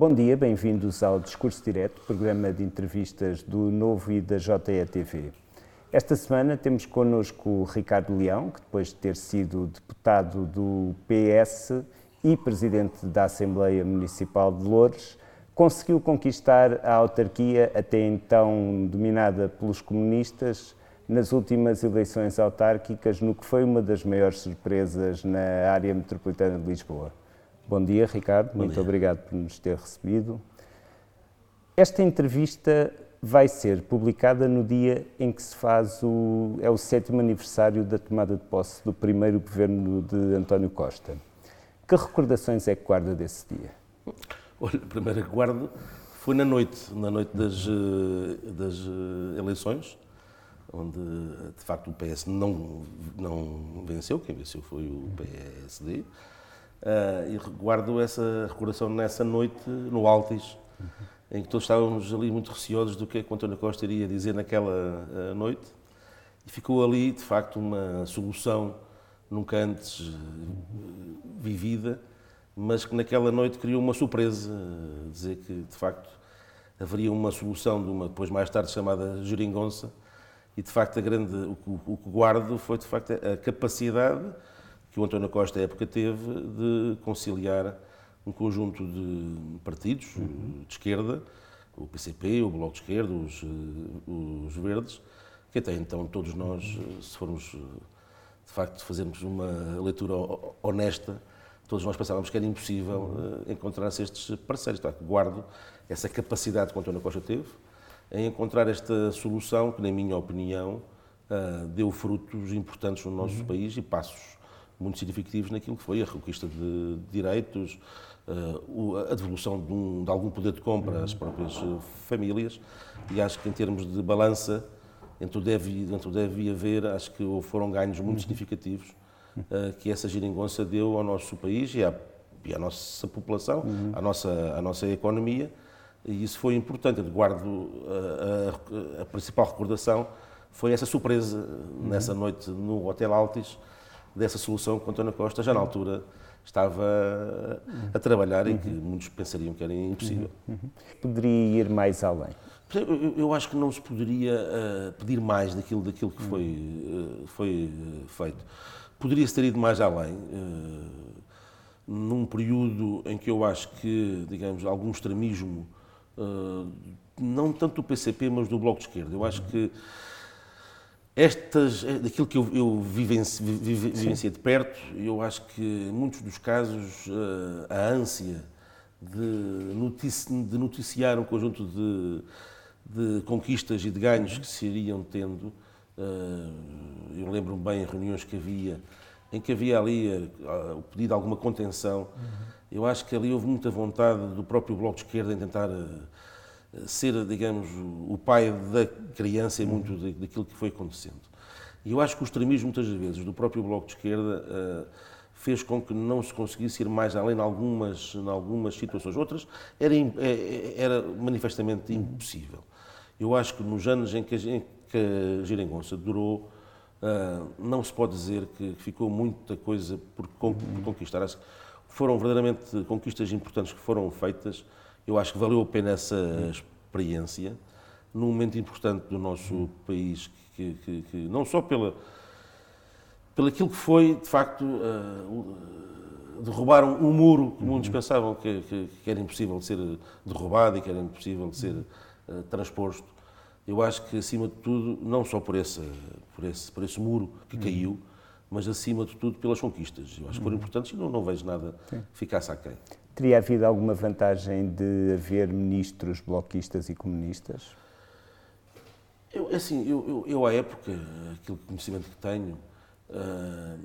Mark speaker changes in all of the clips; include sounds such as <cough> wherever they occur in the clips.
Speaker 1: Bom dia, bem-vindos ao Discurso Direto, programa de entrevistas do Novo e da JETV. Esta semana temos connosco Ricardo Leão, que depois de ter sido deputado do PS e presidente da Assembleia Municipal de Loures, conseguiu conquistar a autarquia, até então dominada pelos comunistas, nas últimas eleições autárquicas, no que foi uma das maiores surpresas na área metropolitana de Lisboa. Bom dia, Ricardo. Bom Muito dia. obrigado por nos ter recebido. Esta entrevista vai ser publicada no dia em que se faz o é o sétimo aniversário da tomada de posse do primeiro governo de António Costa. Que recordações é que guarda desse dia?
Speaker 2: Olha, a primeira que guardo foi na noite, na noite das, eh, das eh, eleições, onde de facto o PS não, não venceu, quem venceu foi o PSD. Uh, e guardo essa recordação nessa noite no Altis, em que todos estávamos ali muito receosos do que é que o António Costa iria dizer naquela uh, noite. E ficou ali, de facto, uma solução nunca antes uh, vivida, mas que naquela noite criou uma surpresa, dizer que, de facto, haveria uma solução de uma, depois mais tarde chamada geringonça, e de facto a grande, o, o, o que guardo foi de facto a capacidade que o António Costa à época teve de conciliar um conjunto de partidos uhum. de esquerda, o PCP, o Bloco de Esquerda, os, os Verdes, que até então todos nós, se formos de facto fazermos uma leitura honesta, todos nós pensávamos que era impossível uh, encontrar-se estes parceiros. Guardo essa capacidade que o António Costa teve, em encontrar esta solução que, na minha opinião, deu frutos importantes no nosso uhum. país e passos muito significativos naquilo que foi a reconquista de direitos, uh, a devolução de, um, de, algum poder de compra às próprias uh, famílias e acho que em termos de balança entre o deve, entre o deve haver, acho que foram ganhos muito uhum. significativos que essa geringonça deu ao nosso país e à, e à nossa população, uhum. à, nossa, à nossa economia e isso foi importante. Eu guardo a, a, a principal recordação foi essa surpresa uhum. nessa noite no Hotel Altis dessa solução que António Costa já na altura estava a trabalhar uhum. e que muitos pensariam que era impossível. Uhum.
Speaker 1: uhum. Poderia ir mais além?
Speaker 2: Eu, eu acho que não se poderia uh, pedir mais daquilo, daquilo que foi, uh, foi uh, feito. Poderia-se ter ido mais além, num período em que eu acho que, digamos, algum extremismo não tanto do PCP, mas do Bloco de Esquerda. Eu acho que estas, é daquilo que eu, eu vivenci, vivenciei de perto, eu acho que em muitos dos casos ah, a ânsia de, notici, de noticiar um conjunto de, de, conquistas e de ganhos que se iriam tendo, ah, eu lembro-me bem em reuniões que havia, em que havia ali o pedido de alguma contenção, eu acho que ali houve muita vontade do próprio Bloco de Esquerda em tentar eh, ser, digamos, o pai da criança em muito daquilo que foi acontecendo. E eu acho que o extremismo, muitas vezes, do próprio Bloco de Esquerda eh, fez com que não se conseguisse ir mais além em algumas, em algumas situações. Outras era, eh, era manifestamente impossível. Eu acho que nos anos em que em que a Geringonça durou, não se pode dizer que ficou muita coisa por, conquistar foram verdadeiramente conquistas importantes que foram feitas. Eu acho que valeu a pena essa experiência, num momento importante do nosso país, que, que, que não só pela, pelo aquilo que foi, de facto, uh, derrubaram um muro que muitos pensavam que, que, que, era impossível de ser derrubado e que era impossível de ser uh, transposto. Eu acho que, acima de tudo, não só por esse, por esse, por esse muro que caiu, mas acima de tudo pelas conquistas. Eu acho que foram uhum. importantes e não, não vejo nada Sim. ficasse aquém.
Speaker 1: Teria havido alguma vantagem de haver ministros bloquistas e comunistas?
Speaker 2: Eu, é assim, eu, eu, eu à época, aquele conhecimento que tenho, uh,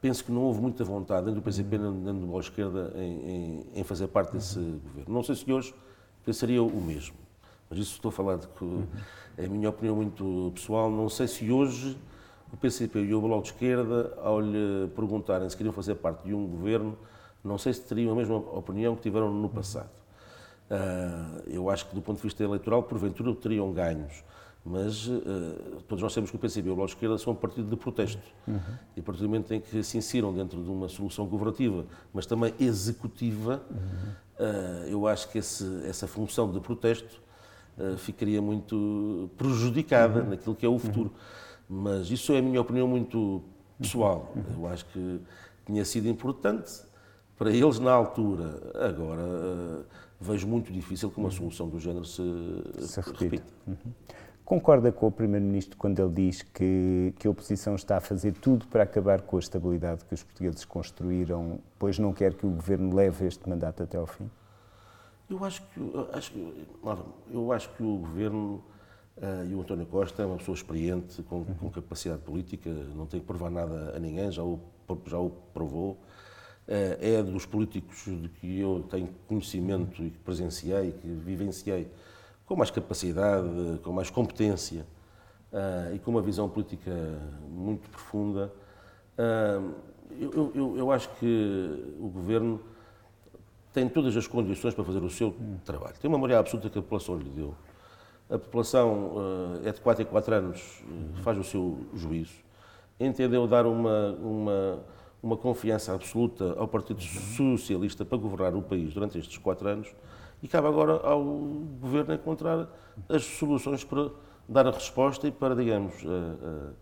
Speaker 2: penso que não houve muita vontade, dentro do PCP, dentro do Bloco Esquerda, em, em, em, fazer parte desse uhum. governo. Não sei se hoje pensaria o mesmo, mas isso estou a falar de que uhum. é a minha opinião muito pessoal. Não sei se hoje o PCP e o Bloco de Esquerda, ao lhe perguntarem se queriam fazer parte de um governo, não sei se teriam a mesma opinião que tiveram no passado. Uh, eu acho que, do ponto de vista eleitoral, porventura teriam ganhos, mas uh, todos nós sabemos que o PCP e o Bloco de Esquerda são um partido de protesto. Uhum. E a partir do momento em que se insiram dentro de uma solução governativa, mas também executiva, uhum. eu acho que esse, essa função de protesto ficaria muito prejudicada uhum. naquilo que é o futuro. Uhum. Mas isso é a minha opinião muito pessoal. Uhum. Eu acho que tinha sido importante para eles na altura. Agora vejo muito difícil que uma solução do género se, se repita. repita. Uhum.
Speaker 1: Concorda com o Primeiro-Ministro quando ele diz que, que a oposição está a fazer tudo para acabar com a estabilidade que os portugueses construíram, pois não quer que o governo leve este mandato até ao fim?
Speaker 2: Eu acho que, acho, eu acho que o governo uh, e o António Costa é uma pessoa experiente, com, uhum. com, capacidade política, não tem que provar nada a ninguém, já o, já o provou. Uh, é dos políticos de que eu tenho conhecimento e que presenciei, que vivenciei com mais capacidade, com mais competência uh, e com uma visão política muito profunda. Uh, eu, eu, eu, acho que o governo tem todas as condições para fazer o seu trabalho. Tem uma maioria absoluta que a população lhe deu. A população é de 4 em 4 anos, faz o seu juízo. Entendeu dar uma, uma, uma confiança absoluta ao Partido Socialista para governar o país durante estes 4 anos e cabe agora ao Governo encontrar as soluções para dar a resposta e para, digamos, uh, uh,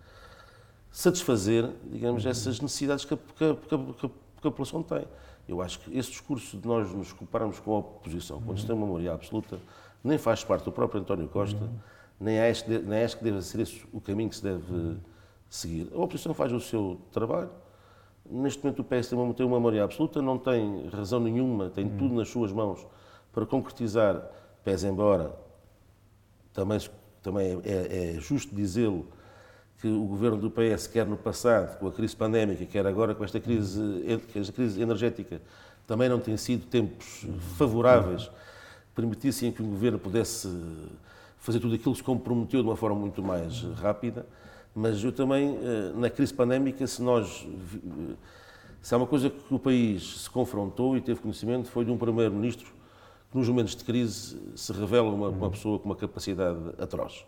Speaker 2: satisfazer, digamos, essas necessidades que a, que, que, que a, população tem. Eu acho que esse discurso de nós nos compararmos com a oposição, quando se tem uma maioria absoluta, nem faz parte do próprio António Costa, nem acho, que, nem acho que deve ser esse o caminho que se deve seguir. A oposição faz o seu trabalho, neste momento o PS tem uma, tem uma maioria absoluta, não tem razão nenhuma, tem tudo nas suas mãos para concretizar, pese embora, também, também é, é justo dizê-lo, que o governo do PS, quer no passado, com a crise pandémica, quer agora com esta crise, esta crise energética, também não têm sido tempos favoráveis que permitissem que o governo pudesse fazer tudo aquilo que se comprometeu de uma forma muito mais rápida. Mas eu também, eh, na crise pandémica, se nós. Se há uma coisa que o país se confrontou e teve conhecimento, foi de um primeiro-ministro que nos momentos de crise se revela uma, uma pessoa com uma capacidade atroz.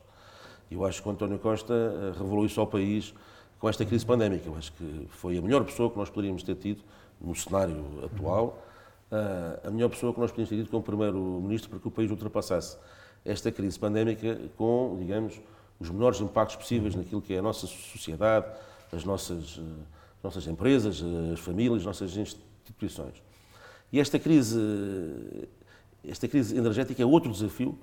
Speaker 2: Eu acho que o António Costa eh, revelou isso ao país com esta crise pandémica. Eu acho que foi a melhor pessoa que nós poderíamos ter tido no cenário atual, eh, a melhor pessoa que nós podíamos ter tido como Primeiro-Ministro para que o país ultrapassasse esta crise pandémica com, digamos, os menores impactos possíveis naquilo que é a nossa sociedade, as nossas, eh, as nossas empresas, as famílias, as nossas instituições. E esta crise esta crise energética é outro desafio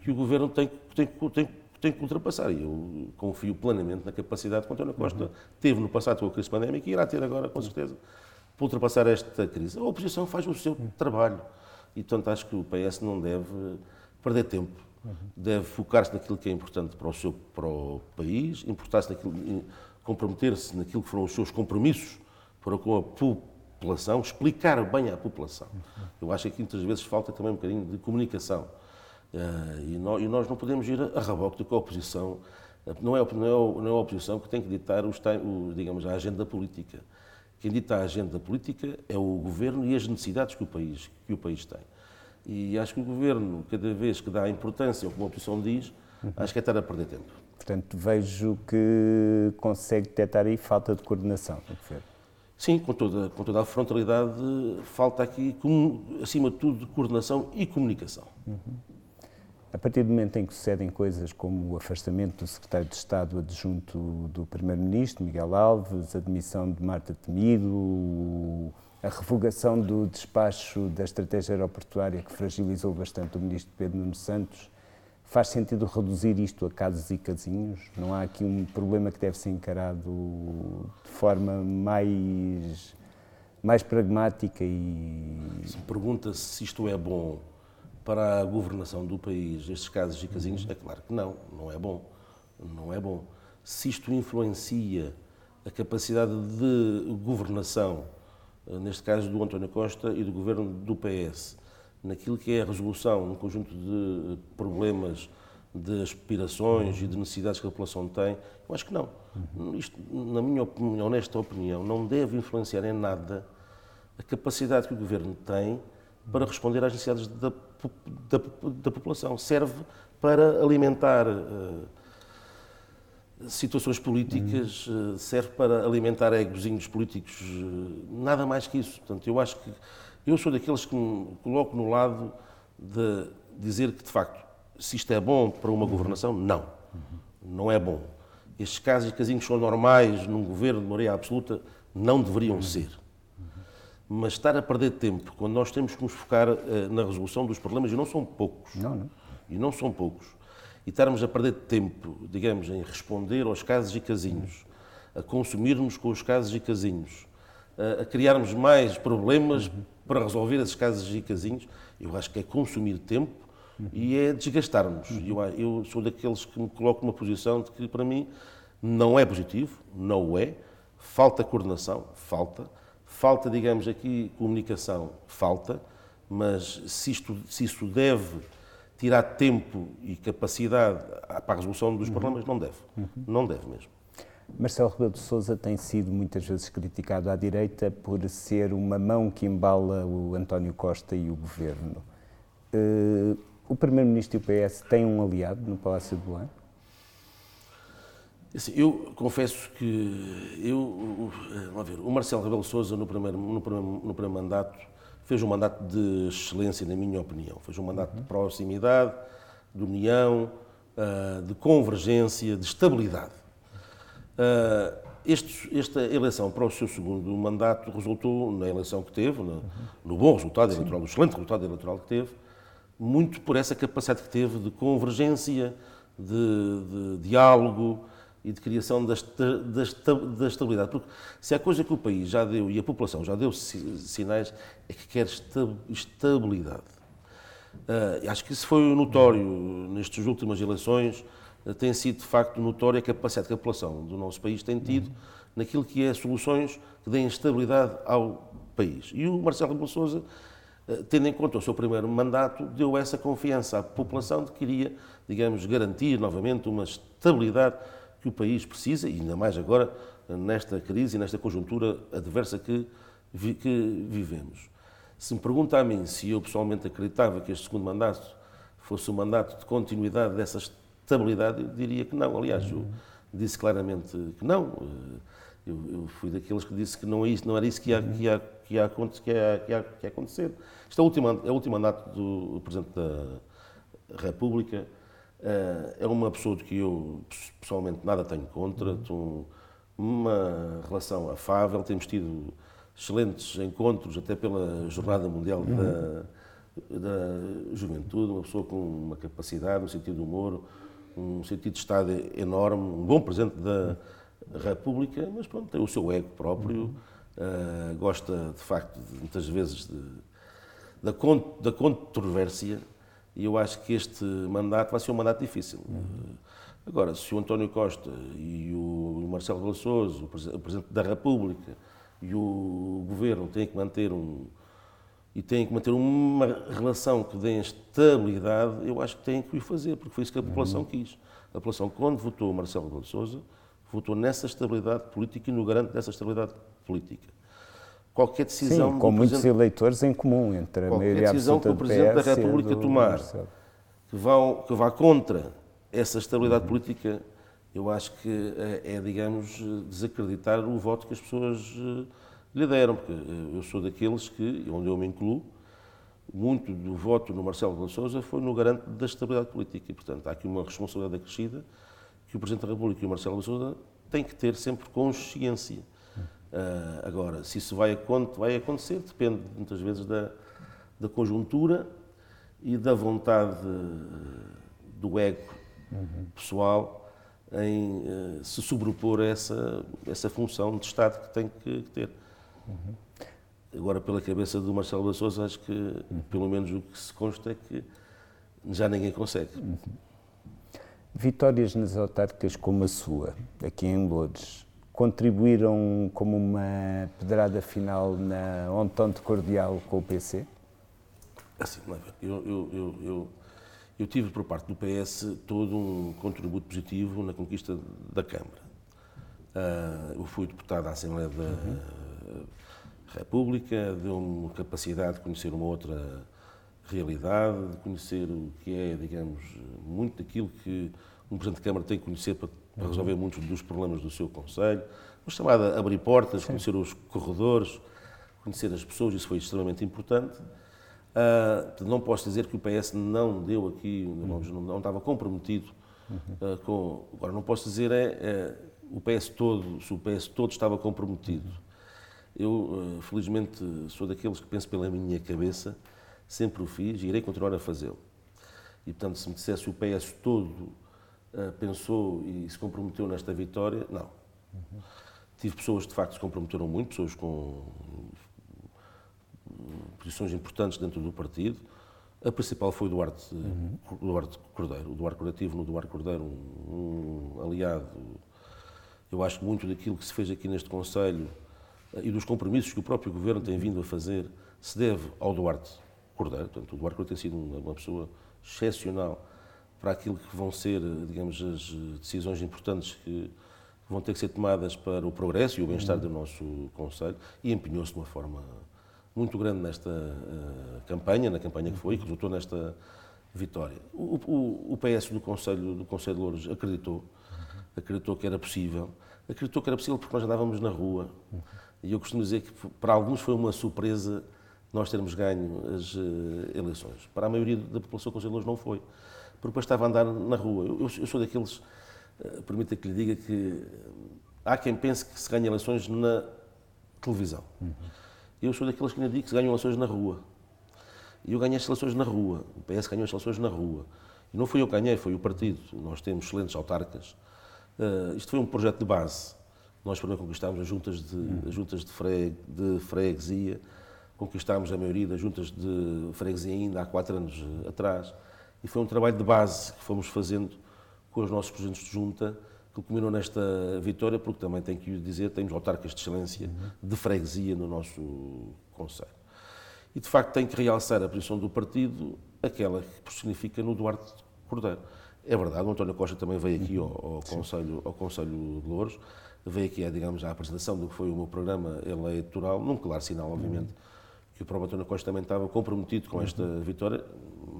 Speaker 2: que o Governo tem, tem, tem, tem que ultrapassar. E eu confio plenamente na capacidade que António Costa uhum. teve no passado com a crise pandémica e irá ter agora, com certeza, para ultrapassar esta crise. A oposição faz o seu trabalho e, portanto, acho que o PS não deve perder tempo. Uhum. Deve focar-se naquilo que é importante para o seu para o país, importar-se comprometer-se naquilo que foram os seus compromissos para com a população explicar bem à população. Eu acho que muitas vezes falta também um bocadinho de comunicação. Uh, e, nós, não podemos ir a, reboque que a oposição. Uh, não, é, é, não é a oposição que tem que ditar os, digamos, a agenda política. Quem dita a agenda política é o governo e as necessidades que o país, que o país tem. E acho que o governo, cada vez que dá importância ao que a oposição diz, uhum. acho que é estar a perder tempo.
Speaker 1: Portanto, vejo que consegue detectar aí falta de coordenação do governo.
Speaker 2: Sim, com toda, com toda a frontalidade, falta aqui, acima de tudo, coordenação e comunicação. Uhum.
Speaker 1: A partir do momento em que sucedem coisas como o afastamento do secretário de Estado adjunto do Primeiro-Ministro, Miguel Alves, a demissão de Marta Temido, a revogação do despacho da estratégia aeroportuária que fragilizou bastante o Ministro Pedro Nuno Santos, Faz sentido reduzir isto a casos e casinhos? Não há aqui um problema que deve ser encarado de forma mais, mais pragmática e.
Speaker 2: Se pergunta se isto é bom para a governação do país, estes casos e casinhos, é claro que não, não é bom. Não é bom. Se isto influencia a capacidade de governação, neste caso do António Costa e do governo do PS, naquilo que é a resolução, num conjunto de problemas, de aspirações e de necessidades que a população tem? Eu acho que não. Isto, na minha opinião, honesta opinião, não deve influenciar em nada a capacidade que o Governo tem para responder às necessidades da, da, da população. Serve para alimentar uh, situações políticas, uh, serve para alimentar egozinhos políticos, uh, nada mais que isso. Portanto, eu acho que Eu sou daqueles que me coloco no lado de dizer que, de facto, se isto é bom para uma governação, não. Não é bom. Estes casos e casinhos são normais num governo de maioria absoluta, não deveriam ser. Mas estar a perder tempo quando nós temos que nos focar uh, na resolução dos problemas, e não são poucos,
Speaker 1: não, não.
Speaker 2: e não são poucos, e estarmos a perder tempo, digamos, em responder aos casos e casinhos, a consumirmos com os casos e casinhos, a, criarmos mais problemas para resolver esses casos e casinhos, eu acho que é consumir tempo e é desgastar-nos. Eu, eu sou daqueles que me coloco numa posição de que, para mim, não é positivo, não o é, falta coordenação, falta, falta, digamos aqui, comunicação, falta, mas se, isto, se isso deve tirar tempo e capacidade para a resolução dos problemas, não deve. Não deve mesmo.
Speaker 1: Marcelo Rebelo de Sousa tem sido muitas vezes criticado à direita por ser uma mão que embala o António Costa e o governo. Uh, o Primeiro-Ministro e o PS têm um aliado no Palácio de Belém?
Speaker 2: Assim, eu confesso que eu, vamos ver, o Marcelo Rebelo de Sousa no primeiro, no, primeiro, no primeiro mandato fez um mandato de excelência, na minha opinião. Fez um mandato uhum. de proximidade, de união, uh, de convergência, de estabilidade. Uh, este, esta eleição para o seu segundo mandato resultou na eleição que teve, no, no bom resultado eleitoral, no excelente resultado eleitoral que teve, muito por essa capacidade que teve de convergência, de, de diálogo e de criação da, da, da, estabilidade. Porque se há coisa que o país já deu e a população já deu sinais é que quer estabilidade. Uh, acho que isso foi notório nestas últimas eleições tem sido de facto notória a capacidade que a população do nosso país tem tido naquilo que é soluções que deem estabilidade ao país. E o Marcelo Rebelo Sousa, eh, tendo em conta o seu primeiro mandato, deu essa confiança à população de que iria, digamos, garantir novamente uma estabilidade que o país precisa, e ainda mais agora nesta crise e nesta conjuntura adversa que, vi, que vivemos. Se me pergunta a mim se eu pessoalmente acreditava que este segundo mandato fosse um mandato de continuidade dessa estabilidade, eu diria que não. Aliás, eu disse claramente que não. Eu, eu fui daqueles que disse que não, é isso, não era isso que ia, que ia, que ia, que ia, que ia, que ia acontecer. Este é é o último mandato do Presidente da República. Eh, é uma pessoa de que eu pessoalmente nada tenho contra. Tenho uma relação afável. Temos tido excelentes encontros, até pela Jornada Mundial da, da Juventude. Uma pessoa com uma capacidade, um sentido de humor um sentido de Estado enorme, um bom presidente da República, mas pronto, tem o seu ego próprio, uh, gosta de facto, de, muitas vezes, de, da, da controvérsia, e eu acho que este mandato vai ser um mandato difícil. Uhum. Agora, se o António Costa e o Marcelo Rebelo o Presidente da República e o Governo têm que manter um, e têm que manter uma relação que dê estabilidade, eu acho que têm que o fazer, porque foi isso que a população uhum. quis. A população, quando votou Marcelo Rebelo de Sousa, votou nessa estabilidade política e no garante dessa estabilidade política.
Speaker 1: Qualquer decisão... Sim, com muitos eleitores em comum, entre a maioria
Speaker 2: decisão
Speaker 1: que o
Speaker 2: Presidente da República tomar, que vá, que vá contra essa estabilidade uhum. política, eu acho que é, é, digamos, desacreditar o voto que as pessoas eh, lhe deram, porque eu sou daqueles que, onde eu me incluo, muito do voto no Marcelo Rebelo Sousa foi no garante da estabilidade política e, portanto, há aqui uma responsabilidade acrescida que o Presidente da República e o Marcelo Rebelo Sousa têm que ter sempre consciência. Uh, agora, se isso vai, vai acontecer, depende muitas vezes da, da conjuntura e da vontade do ego uhum. pessoal em uh, se sobrepor a essa, essa função de Estado que tem que, que ter. Uhum. Agora, pela cabeça do Marcelo da Souza, acho que, uhum. pelo menos o que se consta, é que já ninguém consegue.
Speaker 1: Vitórias nas autárquicas como a sua, aqui em Lourdes, contribuíram como uma pedrada final na ontante cordial com o PC?
Speaker 2: Assim, eu, eu, eu, eu, eu tive por parte do PS todo um contributo positivo na conquista da Câmara. Uh, eu fui deputado à Assembleia da, uhum. República, deu-me capacidade de conhecer uma outra realidade, de conhecer o que é, digamos, muito daquilo que um Presidente de Câmara tem que conhecer para, para resolver muitos dos problemas do seu Conselho. Uma chamada abrir portas, Sim. conhecer os corredores, conhecer as pessoas, isso foi extremamente importante. Uh, não posso dizer que o PS não deu aqui, não, não estava comprometido uh, com. Agora, não posso dizer é, é, o PS todo, se o PS todo estava comprometido. Eu, uh, felizmente, sou daqueles que penso pela minha cabeça, sempre o fiz e irei continuar a fazê-lo. E, portanto, se me dissesse o PS todo pensou e se comprometeu nesta vitória, não. Uhum. Tive pessoas que de facto se comprometeram muito, pessoas com posições importantes dentro do partido. A principal foi Duarte, uhum. Duarte Cordeiro, o Duarte Corativo no Duarte Cordeiro, um, um, aliado. Eu acho que muito daquilo que se fez aqui neste Conselho eh, e dos compromissos que o próprio Governo tem vindo a fazer se deve ao Duarte Cordeiro. Portanto, o Duarte Cordeiro tem sido uma pessoa excepcional para aquilo que vão ser, digamos, as decisões importantes que vão ter que ser tomadas para o progresso e o bem-estar do nosso Conselho e empenhou-se de uma forma muito grande nesta uh, campanha, na campanha que foi, e que resultou nesta vitória. O, o, o, PS do Conselho, do Conselho de Louros acreditou, acreditou que era possível, acreditou que era possível porque nós andávamos na rua, e eu costumo dizer que para alguns foi uma surpresa nós termos ganho as uh, eleições. Para a maioria da população do Conselho de Louros não foi, porque depois estava a andar na rua. Eu, eu sou daqueles, uh, permita que lhe diga que há quem pense que se ganha eleições na televisão. Uhum. Eu sou daqueles que ainda digo que ganham eleições na rua. E eu ganhei as eleições na rua. O PS ganhou as eleições na rua. E não fui eu que ganhei, foi o partido. Nós temos excelentes autarcas. Uh, isto foi um projeto de base. Nós primeiro conquistámos as juntas de, as juntas de, freg, de freguesia, conquistámos a maioria das juntas de freguesia ainda há quatro anos atrás. E foi um trabalho de base que fomos fazendo com os nossos presidentes de junta, que culminou nesta vitória, porque também tenho que dizer, temos autarcas de excelência de freguesia no nosso Conselho. E, de facto, tenho que realçar a posição do partido, aquela que personifica no Duarte Cordeiro. É verdade, o António Costa também veio aqui ao, ao Conselho, ao Conselho de Louros, veio aqui, digamos, à apresentação do que foi o meu programa eleitoral, num claro sinal, obviamente, que o próprio António Costa também estava comprometido com esta vitória,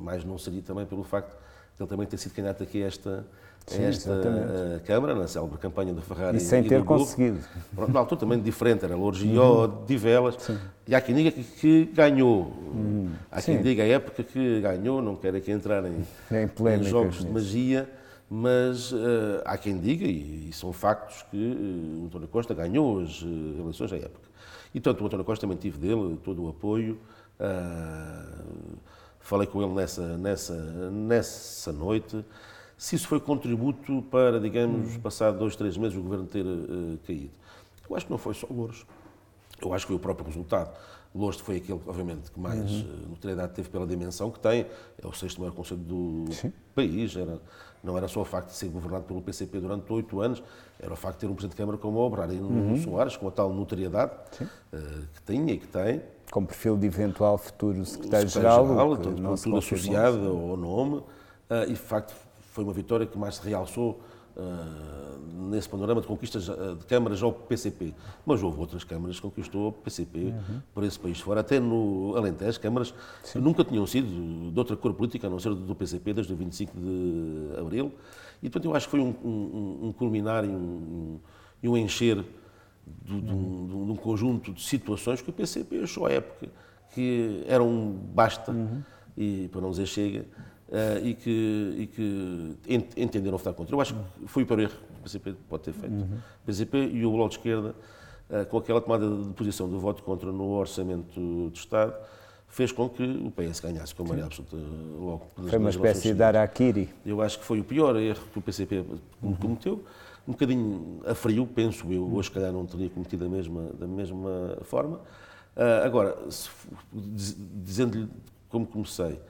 Speaker 2: mas não seria também pelo facto de ele também ter sido candidato aqui a esta, Sim, esta uh, Câmara, na célebre campanha do Ferrari.
Speaker 1: E sem ter conseguido.
Speaker 2: Pronto, na altura também diferente, era Lourdes uhum. de Velas. Sim. E há quem diga que, que ganhou. Uhum. Há quem Sim. diga a época que ganhou, não quero aqui entrar em, em, em jogos de magia, mas uh, há quem diga, e, e são factos, que uh, o António Costa ganhou as uh, eleições à época. E tanto o António Costa também tive dele todo o apoio. Falei com ele nessa, nessa, nessa noite se isso foi contributo para, digamos, uhum. passar dois, três meses o governo ter uh, caído. Eu acho que não foi só Louros. Eu acho que foi o próprio resultado. Louros foi aquele, obviamente, que mais uhum. uh, notoriedade teve pela dimensão que tem. É o sexto maior conselho do Sim. país. Era, não era só o facto de ser governado pelo PCP durante oito anos, era o facto de ter um Presidente de Câmara como o Obrari uhum. Soares, com a tal notoriedade uh, que tinha e que tem.
Speaker 1: Com perfil de eventual futuro secretário-geral.
Speaker 2: Secretário com tudo associado ao nome. Uh, e, de facto, foi uma vitória que mais se realçou uh, nesse panorama de conquistas ah, de câmaras ao PCP. Mas houve outras câmaras que conquistou o PCP uhum. por esse país fora. Até no Alentejo, câmaras Sim. que nunca tinham sido de outra cor política, a não ser do PCP, desde o 25 de Abril. E, portanto, eu acho que foi um, um, um culminar e um, um encher de, de, um, de, um, conjunto de situações que o PCP achou à época que eram um basta, uhum. e para não dizer chega, Uh, e, que, e que entenderam votar contra. Eu acho que foi para o erro que o PCP pode ter feito. Uhum. O PCP e o Bloco de Esquerda, uh, com aquela tomada de posição do voto contra no orçamento do Estado, fez com que o PS ganhasse com a maioria absoluta logo.
Speaker 1: Foi uma espécie de Araquiri.
Speaker 2: Eu acho que foi o pior erro que o PCP uhum. Um bocadinho a frio, penso eu. Hoje, se calhar, não teria cometido da mesma, da mesma forma. Uh, agora, dizendo-lhe como comecei,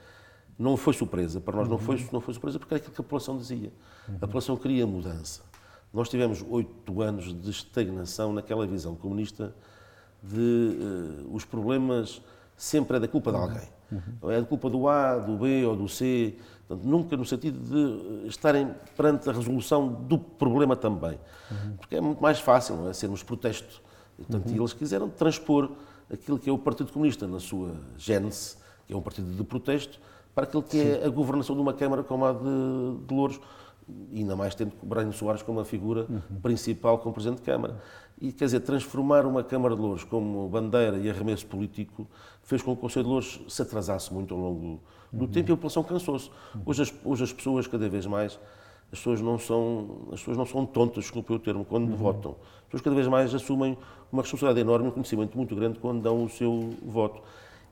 Speaker 2: não foi surpresa, para nós não foi, não foi surpresa porque era aquilo que a população dizia. A população queria mudança. Nós tivemos oito anos de estagnação naquela visão comunista de uh, os problemas sempre é da culpa de alguém. Uhum. É da culpa do A, do B ou do C, portanto, nunca no sentido de estarem perante a resolução do problema também. Uhum. Porque é muito mais fácil, não é? Sermos protesto. Portanto, uhum. eles quiseram transpor aquilo que é o Partido Comunista na sua gênese, que é um partido de protesto, para aquilo que é Sim. é a governação de uma Câmara como a de, de Louros, ainda mais tendo Breno Soares como a figura uhum. principal como Presidente de Câmara. E, quer dizer, transformar uma Câmara de Louros como bandeira e arremesso político fez com que o Conselho de Louros se atrasasse muito ao longo do uhum. tempo e a população cansou-se. Hoje, as, hoje as pessoas, cada vez mais, as pessoas não são, as pessoas não são tontas, desculpe o termo, quando uhum. votam. As pessoas cada vez mais assumem uma responsabilidade enorme, um conhecimento muito grande quando dão o seu voto.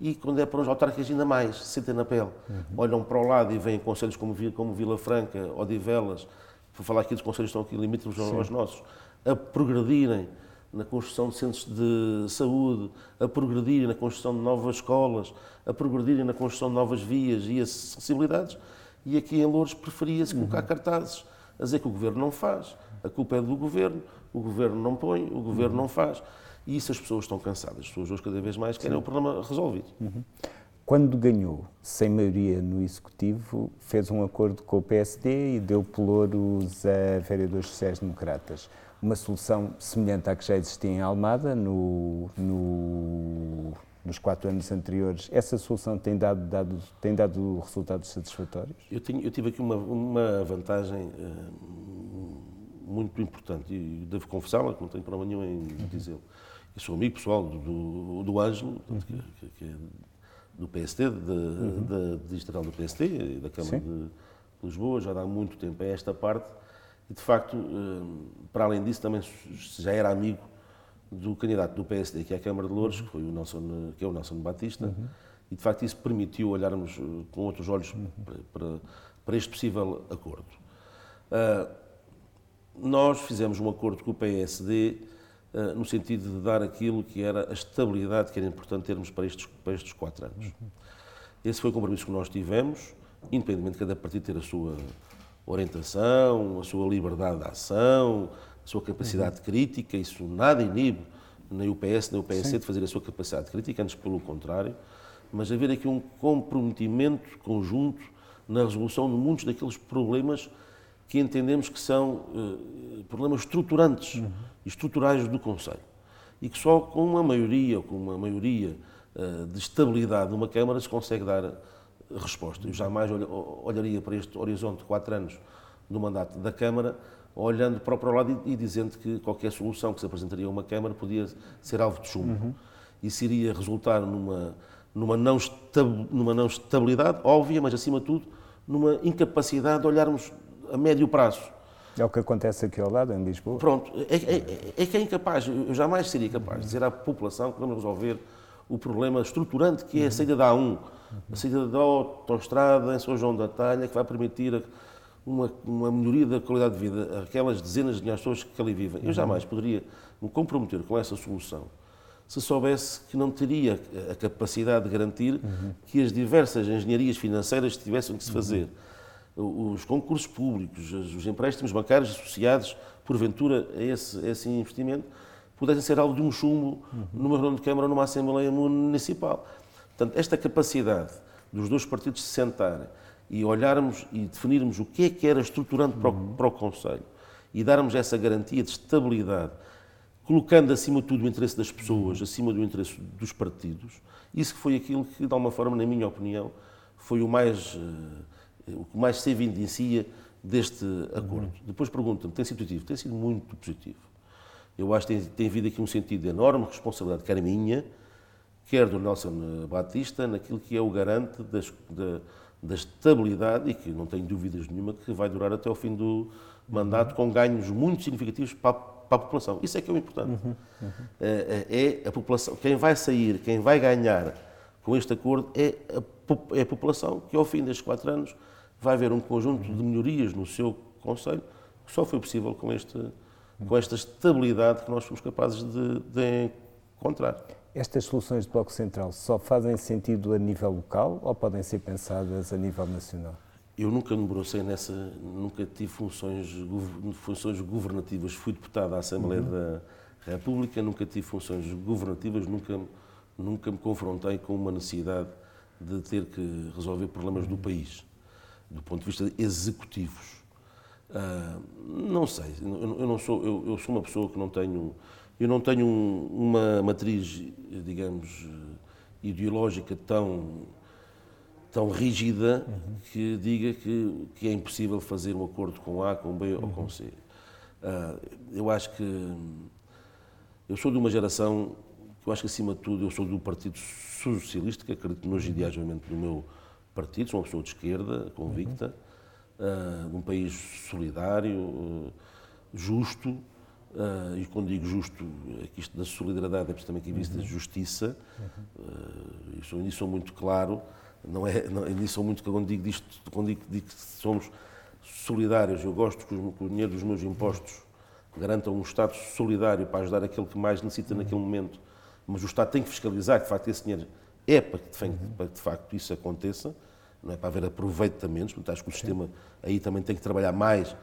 Speaker 2: E quando é para os autárquicos ainda mais, sentem na pele. Uhum. Olham para o lado e veem conselhos como, como Vila Franca, Odivelas, por falar aqui dos conselhos que estão aqui limítrofes aos nossos, a progredirem na construção de centros de saúde, a progredirem na construção de novas escolas, a progredirem na construção de novas vias e acessibilidades. E aqui em Louros preferia-se colocar uhum. cartazes a dizer que o governo não faz, a culpa é do governo, o governo não põe, o governo uhum. não faz. E isso as pessoas estão cansadas. As pessoas hoje cada vez mais querem Sim. o problema resolvido. Uhum.
Speaker 1: Quando ganhou sem maioria no Executivo, fez um acordo com o PSD e deu pelouros a vereadores sociais-democratas. Uma solução semelhante à que já existia em Almada no, no, nos quatro anos anteriores. Essa solução tem dado, dado, tem dado resultados satisfatórios?
Speaker 2: Eu, tenho, eu tive aqui uma, uma vantagem uh, muito importante e devo confessá-la, que não tenho problema nenhum em dizê-lo. Eu sou amigo pessoal do, do, do Ângelo, uhum. que, que, é do PSD, de, uhum. da distrital do PSD e da Câmara Sim. de Lisboa, já há muito tempo a esta parte. E, de facto, eh, para além disso, também já era amigo do candidato do PSD, que é a Câmara de Louros, que, foi o Nelson, que é o Nelson Batista, uhum. e, de facto, isso permitiu olharmos eh, com outros olhos uhum. para, para, este possível acordo. Uh, nós fizemos um acordo com o PSD no sentido de dar aquilo que era a estabilidade que era importante termos para estes, para estes quatro anos. Esse foi o compromisso que nós tivemos, independentemente de cada partido ter a sua orientação, a sua liberdade de ação, a sua capacidade crítica, isso nada inibe nem o PS nem o PSD Sim. de fazer a sua capacidade crítica, antes pelo contrário, mas haver aqui um comprometimento conjunto na resolução de muitos daqueles problemas que entendemos que são uh, problemas estruturantes e estruturais do Conselho. E que só com uma maioria, com uma maioria uh, de estabilidade numa Câmara se consegue dar resposta. Eu jamais olharia para este horizonte de quatro anos do mandato da Câmara olhando para o próprio lado e, e, dizendo que qualquer solução que se apresentaria a uma Câmara podia ser alvo de chumbo. Uhum. Isso iria resultar numa, numa, não numa não estabilidade óbvia, mas acima de tudo, numa incapacidade de olharmos a médio prazo.
Speaker 1: É o que acontece aqui ao lado, em Lisboa.
Speaker 2: Pronto, é, é, é que é incapaz, eu jamais seria capaz de dizer à população que vamos resolver o problema estruturante que é a saída da A1, a saída da autoestrada em São João da Talha, que vai permitir uma, uma melhoria da qualidade de vida aquelas dezenas de milhares de pessoas que ali vivem. Eu jamais poderia me comprometer com essa solução se soubesse que não teria a capacidade de garantir que as diversas engenharias financeiras tivessem que se fazer os concursos públicos, os empréstimos bancários associados, porventura, a esse, a esse investimento, pudessem ser alvo de um chumbo uhum. numa reunião de Câmara ou numa Assembleia Municipal. Portanto, esta capacidade dos dois partidos se sentarem e olharmos e definirmos o que é que era estruturante para o, para o Conselho e darmos essa garantia de estabilidade, colocando acima de tudo o interesse das pessoas, acima do interesse dos partidos, isso foi aquilo que, de alguma forma, na minha opinião, foi o mais uh, o que mais se evidencia deste acordo. Uhum. Depois pergunta-me, tem sido positivo? Tem sido muito positivo. Eu acho que tem, tem havido aqui um sentido de enorme responsabilidade, quer minha, quer do Nelson Batista, naquilo que é o garante das, da, da, estabilidade e que não tenho dúvidas nenhuma que vai durar até o fim do mandato com ganhos muito significativos para, para, a população. Isso é que é o importante. Uhum. Uhum. É, é, é a população. Quem vai sair, quem vai ganhar com este acordo é a, é a população que ao fim destes quatro anos vai haver um conjunto de melhorias no seu Conselho que só foi possível com, este, com esta estabilidade que nós fomos capazes de, de encontrar.
Speaker 1: Estas soluções de Bloco Central só fazem sentido a nível local ou podem ser pensadas a nível nacional?
Speaker 2: Eu nunca me brocei nessa, nunca tive funções, funções governativas. Fui deputado à Assembleia uhum. da República, nunca tive funções governativas, nunca, nunca me confrontei com uma necessidade de ter que resolver problemas do país do ponto de vista executivos. Uh, não sei, eu, não sou, eu, eu, sou uma pessoa que não tenho, eu não tenho um, uma matriz, digamos, ideológica tão tão rígida que diga que, que é impossível fazer um acordo com A, com B ou com C. Uh, eu acho que eu sou de uma geração que eu acho que acima de tudo eu sou do Partido Socialista, que acredito nos ideais obviamente do meu partido, sou uma pessoa de esquerda, convicta, uh, de um país solidário, uh, justo, uh, e quando digo justo, é que isto da solidariedade é precisamente aqui vista uhum. justiça, uh, isso nisso sou muito claro, não é, não, nisso sou muito quando digo disto, quando digo, digo que somos solidários, eu gosto que, os, que o dinheiro dos meus impostos garanta um Estado solidário para ajudar aquele que mais necessita uhum. naquele momento, mas o Estado tem que fiscalizar que de facto esse dinheiro é para que, uhum. para que de facto isso aconteça, não é para haver aproveitamentos, portanto acho que o sistema aí também tem que trabalhar mais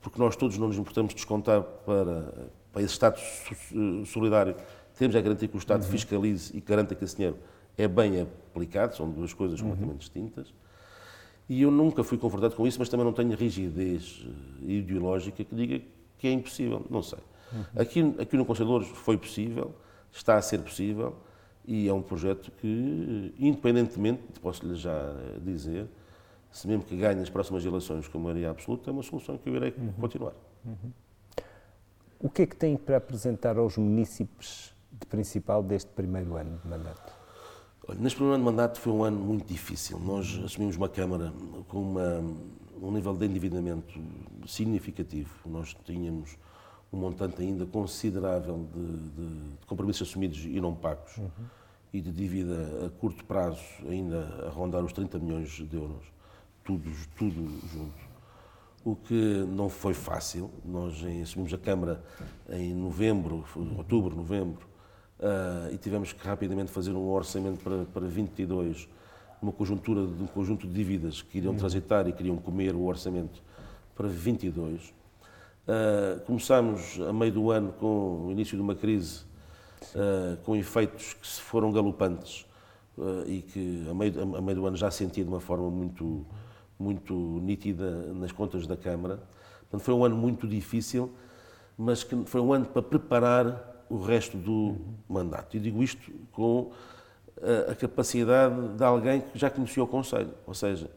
Speaker 2: porque nós todos não nos importamos descontar para, para esse Estado solidário. Temos a garantir que o Estado uhum. fiscalize e garanta que esse dinheiro é bem aplicado, são duas coisas uhum. completamente distintas. E eu nunca fui confrontado com isso, mas também não tenho rigidez eh, ideológica que diga que é impossível. Não sei. Uhum. Aqui, aqui no Conselheiros foi possível, está a ser possível, e é um projeto que, independentemente, posso-lhe já dizer, se mesmo que ganhe as próximas eleições com maioria absoluta, é uma solução que eu irei uhum. continuar. Uhum.
Speaker 1: O que é que tem para apresentar aos municípios de principal deste primeiro ano de mandato?
Speaker 2: Olha, neste primeiro ano de mandato foi um ano muito difícil. Nós assumimos uma Câmara com uma, um nível de endividamento significativo. Nós tínhamos um montante ainda considerável de, de, de compromissos assumidos e não pagos uhum. e de dívida a curto prazo ainda a rondar os 30 milhões de euros tudo, tudo junto. O que não foi fácil, nós assumimos a Câmara em novembro, outubro, novembro, uh, e tivemos que rapidamente fazer um orçamento para, para 22, numa conjuntura de um conjunto de dívidas que iriam transitar e queriam comer o orçamento para 22. Ah, começámos a meio do ano com o início de uma crise uh, com efeitos que se foram galopantes uh, e que a meio, a meio do ano já senti de uma forma muito muito nítida nas contas da Câmara. Portanto, foi um ano muito difícil, mas que foi um ano para preparar o resto do mandato. E digo isto com a, a capacidade de alguém que já conhecia o Conselho. Ou seja,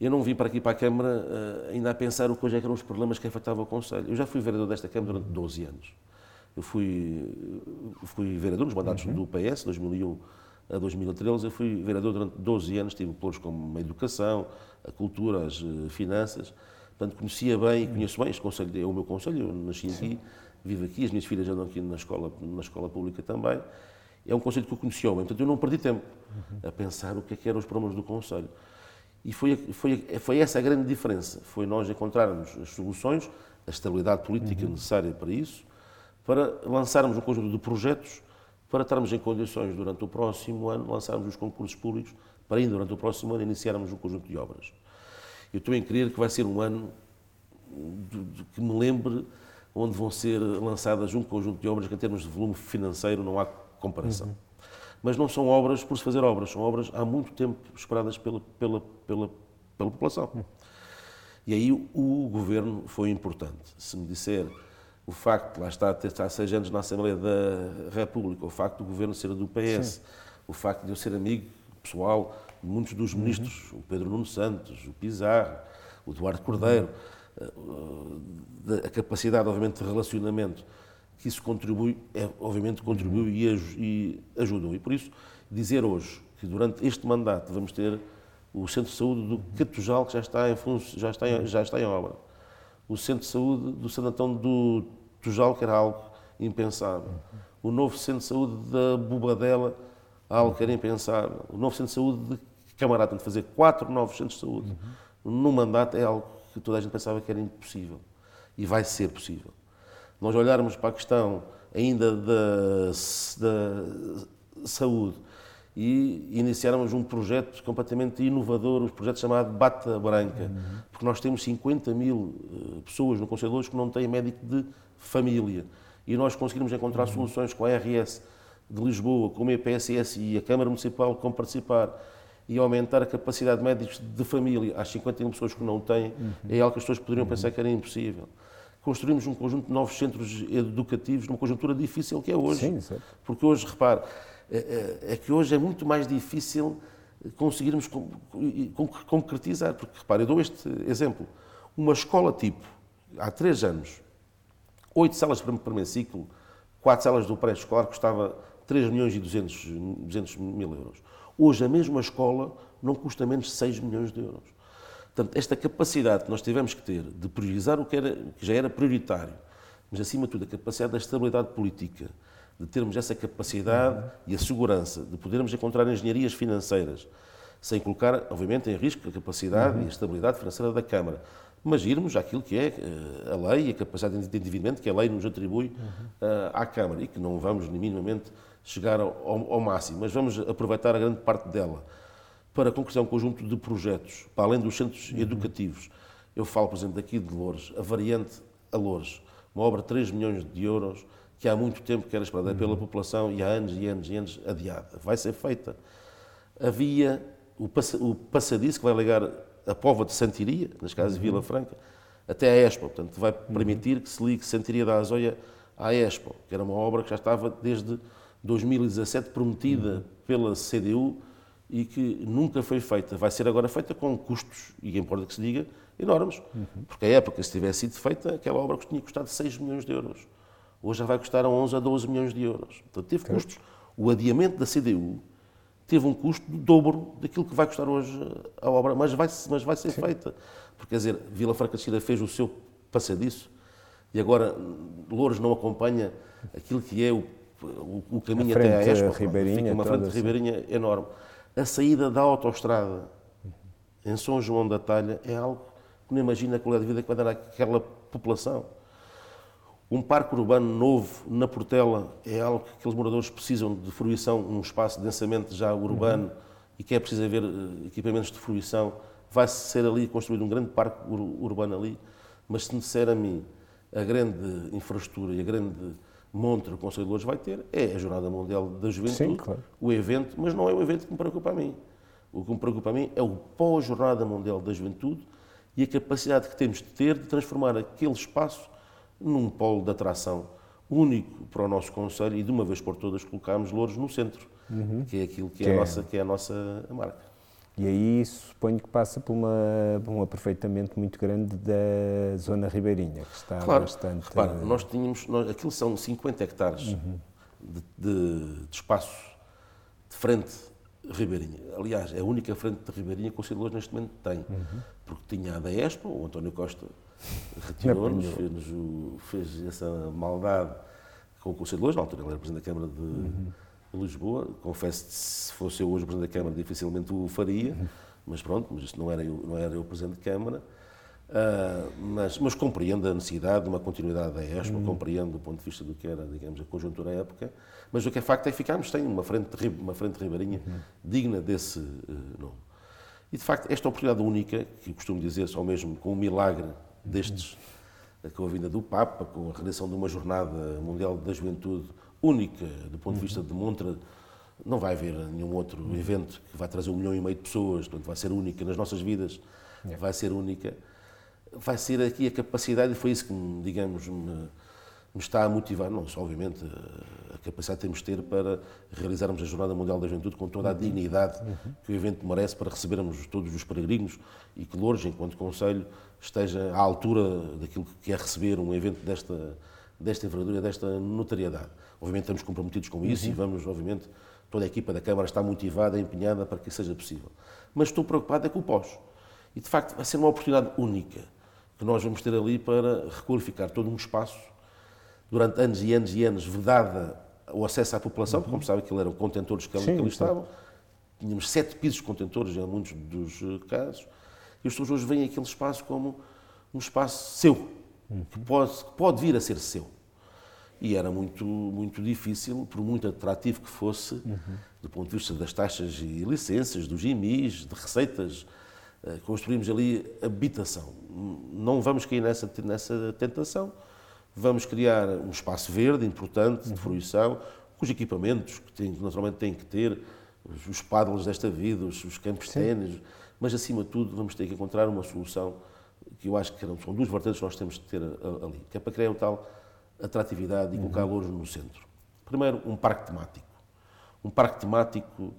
Speaker 2: eu não vim para aqui para a Câmara uh, ainda a pensar o que hoje é eram os problemas que afetavam o Conselho. Eu já fui vereador desta Câmara durante 12 anos. Eu fui, fui vereador nos mandatos uhum. do PS, 2001 a 2013. Eu fui vereador durante 12 anos, tive pelouros como a educação, a cultura, as eh, finanças. Portanto, conhecia bem e conheço bem este conselho, é o meu conselho, eu nasci aqui, vivo aqui, as minhas filhas andam aqui na escola, na escola pública também. É um conselho que eu conhecia bem, portanto eu não perdi tempo a pensar o que, é que eram os problemas do conselho. E foi, foi, foi essa a grande diferença, foi nós encontrarmos as soluções, a estabilidade política uhum. necessária para isso, para lançarmos um conjunto de projetos para estarmos em condições, durante o próximo ano, lançarmos os concursos públicos, para ainda durante o próximo ano iniciarmos um conjunto de obras. Eu estou em crer que vai ser um ano de, de, que me lembre onde vão ser lançadas um conjunto de obras que, em termos de volume financeiro, não há comparação. Uhum. Mas não são obras por se fazer obras, são obras há muito tempo esperadas pela, pela, pela, pela população. E aí o governo foi importante. Se me disser o facto, lá está, ter estado seis anos na Assembleia da República, o facto do governo ser do PS, Sim. o facto de eu ser amigo pessoal de muitos dos uhum. ministros, uhum. o Pedro Nuno Santos, o Pizarro, o Eduardo Cordeiro, uhum. a capacidade, obviamente, de relacionamento que isso contribui, é, obviamente contribuiu uhum. e, ajudou. E por isso, dizer hoje que durante este mandato vamos ter o Centro de Saúde do Catujal, que já está em, já está em, já está em obra o Centro de Saúde do Santo Antão do Tujal, que era algo impensável. O novo Centro de Saúde da Bobadela, algo que era impensável. O novo Centro de Saúde de Camarada, tem de fazer quatro novos centros de saúde uhum. no mandato é algo que toda a gente pensava que era impossível. E vai ser possível. Nós olharmos para a questão ainda da, da saúde e iniciáramos um projeto completamente inovador, um projeto chamado Bata Branca, uhum. porque nós temos 50 mil eh, pessoas no Conselho de Lourdes que não têm médico de família. E nós conseguimos encontrar uhum. soluções com a RS de Lisboa, com a EPSS e a Câmara Municipal com participar e aumentar a capacidade de médicos de família às 50 mil pessoas que não têm, uhum. é algo que as pessoas poderiam uhum. pensar que era impossível. Construímos um conjunto de novos centros educativos numa conjuntura difícil que é hoje.
Speaker 1: Sim, certo.
Speaker 2: Porque hoje, repare, é, é, é, que hoje é muito mais difícil conseguirmos concretizar. Porque, repare, eu dou este exemplo. Uma escola tipo, há três anos, oito salas para primeiro ciclo, quatro salas do pré-escolar, custava 3 milhões e 200, 200 mil euros. Hoje, a mesma escola não custa menos de 6 milhões de euros. Portanto, esta capacidade que nós tivemos que ter de priorizar o que, era, que já era prioritário, mas acima de tudo a capacidade da estabilidade política, de termos essa capacidade uhum. e a segurança de podermos encontrar engenharias financeiras, sem colocar, obviamente, em risco a capacidade uhum. e a estabilidade financeira da Câmara, mas irmos àquilo que é eh, a lei e a capacidade de endividamento que a lei nos atribui uhum. à Câmara e que não vamos minimamente chegar ao, ao, máximo, mas vamos aproveitar a grande parte dela para concretizar um conjunto de projetos, para além dos centros uhum. educativos. Eu falo, por exemplo, daqui de Loures, a variante a Loures, uma obra de 3 milhões de euros que há muito tempo que era esperada uhum. pela população e há anos e anos e anos adiada. Vai ser feita. Havia o, passadiço que vai ligar a Pova de Santiria, nas casas de Vila Franca, até a Expo. Portanto, vai permitir que se ligue Santiria da Azóia à Expo, que era uma obra que já estava desde 2017 prometida pela CDU e que nunca foi feita. Vai ser agora feita com custos, e importa que se diga, enormes. Porque a época, se tivesse sido feita, aquela obra tinha custado 6 milhões de euros. Hoje já vai custar 11 a 12 milhões de euros. Portanto, teve custos. O adiamento da CDU teve um custo do dobro daquilo que vai custar hoje a obra, mas vai, mas vai ser Sim. feita. Porque, quer dizer, Vila Franca de Xira fez o seu passadiço e agora Louros não acompanha aquilo que é o, o, o caminho
Speaker 1: a
Speaker 2: até a Expo.
Speaker 1: Ribeirinha,
Speaker 2: fica uma frente de Ribeirinha enorme. A saída da autoestrada em São João da Talha é algo que não imagina a qualidade de vida que vai dar àquela população. Um parque urbano novo na Portela é algo que aqueles moradores precisam de fruição, um espaço de densamento já urbano uhum. e que é preciso haver eh, equipamentos de fruição. Vai ser ali construído um grande parque ur urbano ali, mas se me disser a mim a grande infraestrutura e a grande monte que o Conselho de Lourdes vai ter é a Jornada Mundial da Juventude, Sim, claro. o evento, mas não é o evento que me preocupa a mim. O que me preocupa a mim é o pós-Jornada Mundial da Juventude e a capacidade que temos de ter de transformar aquele espaço num polo de atração único para o nosso Conselho e de uma vez por todas colocarmos Louros no centro, uhum. que é aquilo que, que é, é, a nossa, que é a nossa marca.
Speaker 1: E aí suponho que passa por, uma, por um aproveitamento muito grande da zona ribeirinha, que está
Speaker 2: claro,
Speaker 1: bastante...
Speaker 2: Repara, nós tínhamos, nós, aquilo são 50 hectares uhum. de, de, de, espaço de frente ribeirinha. Aliás, é a única frente de ribeirinha que o Conselho neste momento tem, uhum. porque tinha a da Expo, o António Costa retirou-nos, fez, fez, essa maldade com o Conselho de Lourdes, na altura ele era Presidente da Câmara de, uhum. Lisboa. Confesso que se fosse eu hoje o Presidente da Câmara, dificilmente o faria, uhum. mas pronto, mas isto não era eu, não era eu o Presidente da Câmara. Uh, mas, mas, compreendo a necessidade de uma continuidade da ESPA, uhum. compreendo do ponto de vista do que era, digamos, a conjuntura à época, mas o que é facto é que ficámos sem uma frente, uma frente ribeirinha uhum. digna desse uh, nome. E, de facto, esta oportunidade única, que costumo dizer só mesmo com um milagre destes, com a vinda do Papa, com a realização de uma jornada mundial da juventude única, do ponto de vista de Montra, não vai haver nenhum outro evento que vai trazer um milhão e meio de pessoas, portanto vai ser única nas nossas vidas, vai ser única. Vai ser aqui a capacidade, e foi isso que, digamos, me, me está a motivar, não só, obviamente, a capacidade que temos de ter para realizarmos a Jornada Mundial da Juventude com toda a dignidade que o evento merece para recebermos todos os peregrinos e que Lourdes, enquanto Conselho, esteja à altura daquilo que é receber um evento desta, desta envergadura, desta notariedade. Obviamente estamos comprometidos com isso uhum. e vamos, obviamente, toda a equipa da Câmara está motivada, empenhada para que isso seja possível. Mas estou preocupado é com o pós. E, de facto, vai ser uma oportunidade única que nós vamos ter ali para requalificar todo um espaço durante anos e anos e anos vedada o acesso à população, porque, como sabe, aquilo eram contentores que, Sim, que ali estavam. Tínhamos sete pisos de contentores em muitos dos eh, casos. E as pessoas hoje veem aquele espaço como um espaço seu, que pode, que pode vir a ser seu. E era muito, muito difícil, por muito atrativo que fosse, uhum. do ponto de vista das taxas e licenças, dos IMIs, de receitas, eh, construímos ali habitação. Não vamos cair nessa, nessa tentação Vamos criar um espaço verde importante de fruição, com os equipamentos que tem, naturalmente têm que ter, os paddles desta vida, os, os campos de ténis, mas acima de tudo vamos ter que encontrar uma solução que eu acho que são duas vertentes que nós temos que ter ali, que é para criar o tal atratividade e colocar uhum. no centro. Primeiro, um parque temático. Um parque temático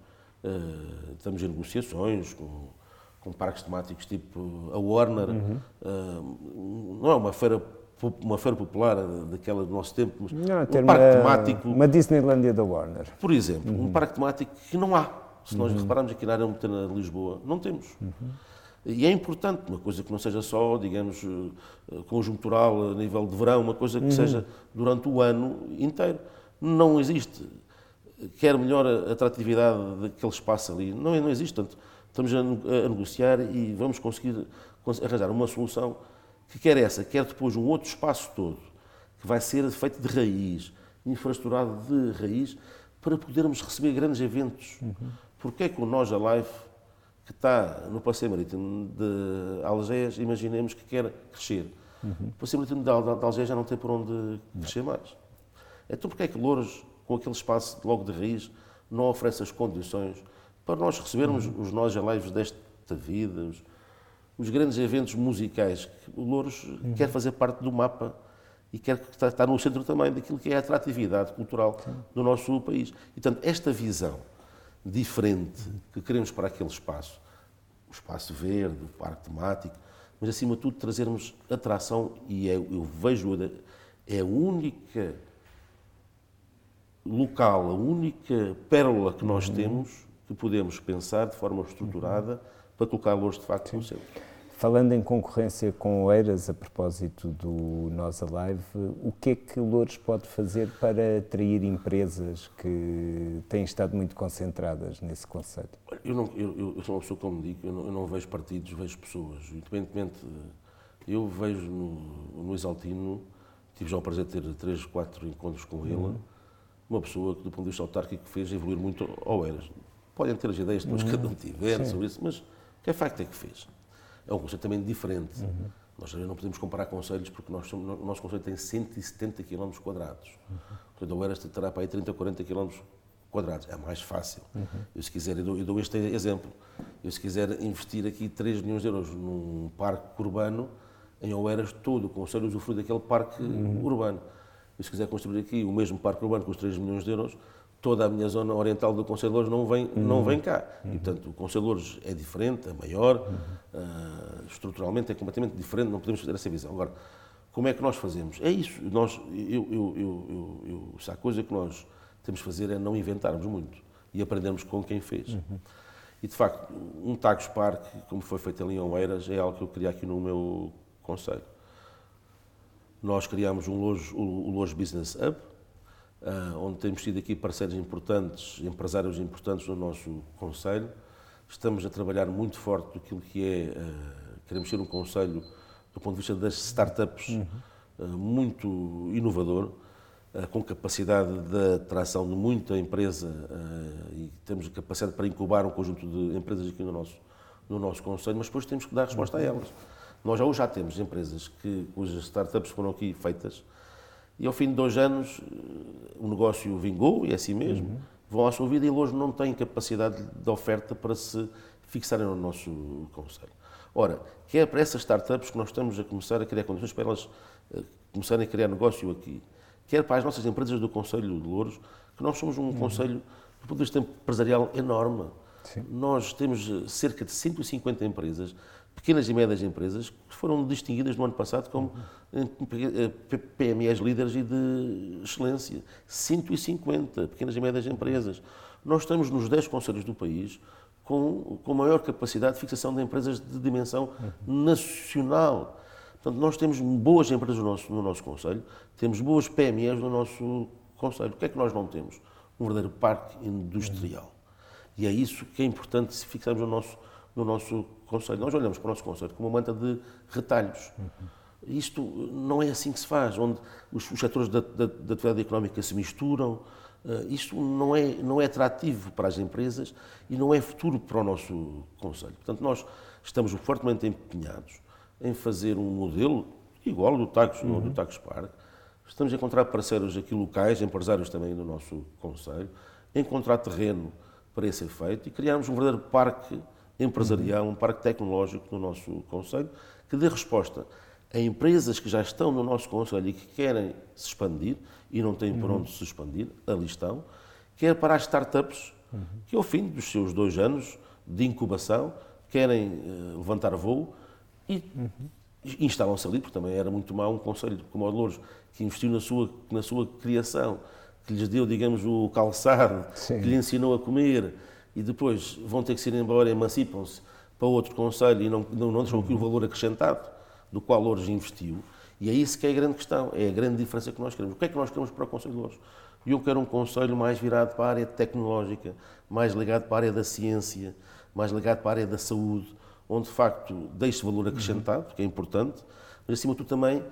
Speaker 2: Uh, estamos em negociações com, com parques temáticos tipo a Warner. Uhum. Uh, não é uma feira uma feira popular daquela do nosso tempo, mas
Speaker 1: não, um parque uma, temático. Uma Disneylandia da Warner.
Speaker 2: Por exemplo, uhum. um parque temático que não há. Se nós uhum. repararmos aqui na área metropolitana de Lisboa, não temos. Uhum. E é importante, uma coisa que não seja só, digamos, eh, conjuntural a nível de verão, uma coisa que uhum. seja durante o ano inteiro. Não existe. Quer melhor a atratividade daquele espaço ali. Não, não existe. Portanto, estamos a, negociar e vamos conseguir arranjar uma solução que quer essa, quer depois um outro espaço todo, que vai ser feito de raiz, infraestruturado de raiz, para podermos receber grandes eventos. Uhum. Porque é que o Nós Alive, que está no Passeio Marítimo de Algés, imaginemos que quer crescer. Uhum. O Passeio Marítimo de Algés já não tem por onde crescer mais. Então, porque é que Louros, com aquele espaço logo de raiz, não oferece as condições para nós recebermos uhum. os Nós Alives desta vida, os, os grandes eventos musicais. O Louros uhum. quer fazer parte do mapa e quer estar no centro também daquilo que é a atratividade cultural Sim. do nosso país. E, portanto, esta visão diferente que queremos para aquele espaço, o espaço verde, o parque temático, mas acima de tudo trazermos atração e é, eu vejo é a única local, a única pérola que nós uhum. temos que podemos pensar de forma estruturada uhum. para colocar Louros de facto no centro.
Speaker 1: Falando em concorrência com Oeiras, a propósito do Nós Alive, o que é que Louros pode fazer para atrair empresas que têm estado muito concentradas nesse conceito?
Speaker 2: Eu, não, eu, eu sou uma pessoa, como digo, eu não, eu não, vejo partidos, vejo pessoas. Independentemente, eu vejo no, no Exaltino, tive já o prazer de ter três, quatro encontros com ele, uhum. uma pessoa que, do ponto de vista autárquico, fez evoluir muito Oeiras. Podem ter as ideias que cada um tiver sobre isso, mas o que é facto é que fez é um conceito também diferente. Uhum. Nós não podemos comparar conselhos porque nós somos, o nosso conselho tem 170 km quadrados. Uhum. Portanto, o Eras terá para aí 30, 40 km quadrados. É mais fácil. Uhum. Eu, se quiser, eu dou, eu dou, este exemplo. Eu, se quiser investir aqui 3 milhões de euros num parque urbano, em Oeiras, todo o Conselho usufrui daquele parque uhum. urbano. Eu, se quiser construir aqui o mesmo parque urbano com os 3 milhões de euros, toda a minha zona oriental do Conselho de Louros não vem, uhum. não vem cá. Uhum. E, portanto, o Conselho de Louros é diferente, é maior, uhum. uh, estruturalmente é completamente diferente, não podemos ter essa visão. Agora, como é que nós fazemos? É isso. Nós, eu, eu, eu, eu, se há coisa que nós temos de fazer é não inventarmos muito e aprendermos com quem fez. Uhum. E, de facto, um Tagos Park, como foi feito ali em Oeiras, é algo que eu queria aqui no meu Conselho. Nós criámos um Lojo, o Lojo Business Hub, onde temos tido aqui parceiros importantes, empresários importantes no nosso Conselho. Estamos a trabalhar muito forte naquilo que é, uh, queremos ser um Conselho, do ponto de vista das startups, uhum. uh, muito inovador, com capacidade de atração de muita empresa e temos capacidade para incubar um conjunto de empresas aqui no nosso, no nosso Conselho, mas depois temos que dar resposta a uhum. elas. Nós já hoje já temos empresas que, cujas startups foram aqui feitas e ao fim de dois anos eh, o negócio vingou, e é assim mesmo, uhum. vão à sua vida e hoje não têm capacidade de oferta para se fixarem no nosso Conselho. Ora, que é para essas startups que nós estamos a começar a criar condições para elas uh, começarem a criar negócio aqui, quer para as nossas empresas do Conselho de Louros, que nós somos um uhum. Conselho, do ponto de vista empresarial, enorme. Sim. Nós temos eh, cerca de 150 empresas pequenas e médias empresas que foram distinguidas no ano passado como PMEs líderes e de excelência. 150 pequenas e médias empresas. Nós estamos nos 10 conselhos do país com, com maior capacidade de fixação de empresas de dimensão nacional. Portanto, nós temos boas empresas no nosso, no nosso Conselho, temos boas PMEs no nosso Conselho. O que é que nós não temos? Um verdadeiro parque industrial. E é isso que é importante se fixarmos no nosso, no nosso Conselho. Nós olhamos para o nosso Conselho como uma manta de retalhos. Isto não é assim que se faz, onde os, os setores da, da, da, atividade económica se misturam. Uh, isto não é, não é atrativo para as empresas e não é futuro para o nosso Conselho. Portanto, nós estamos fortemente empenhados em fazer um modelo igual ao do Tacos, uhum. do Tacos Park. Estamos a encontrar parceiros aqui locais, empresários também do nosso Conselho, encontrar terreno para esse efeito e criarmos um verdadeiro parque empresarial, um parque tecnológico no nosso Conselho, que dê resposta a empresas que já estão no nosso Conselho e que querem se expandir e não têm por uhum. onde se expandir, ali estão, quer para as startups uhum. que ao fim dos seus dois anos de incubação querem uh, levantar voo e uhum. instalam-se ali, porque também era muito mau um conselho como o de Louros, que investiu na sua, na sua criação, que lhes deu, digamos, o calçado, Sim. que lhe ensinou a comer, e depois vão ter que se ir embora, emancipam-se para outro conselho e não, não, não deixam aqui o valor acrescentado do qual Louros investiu. E é isso que é a grande questão, é a grande diferença que nós queremos. O que é que nós queremos para o Conselho de Louros? Eu quero um Conselho mais virado para a área tecnológica, mais ligado para a área da ciência, mais ligado para a área da saúde, onde de facto deixe valor acrescentado, que é importante, mas acima de tudo também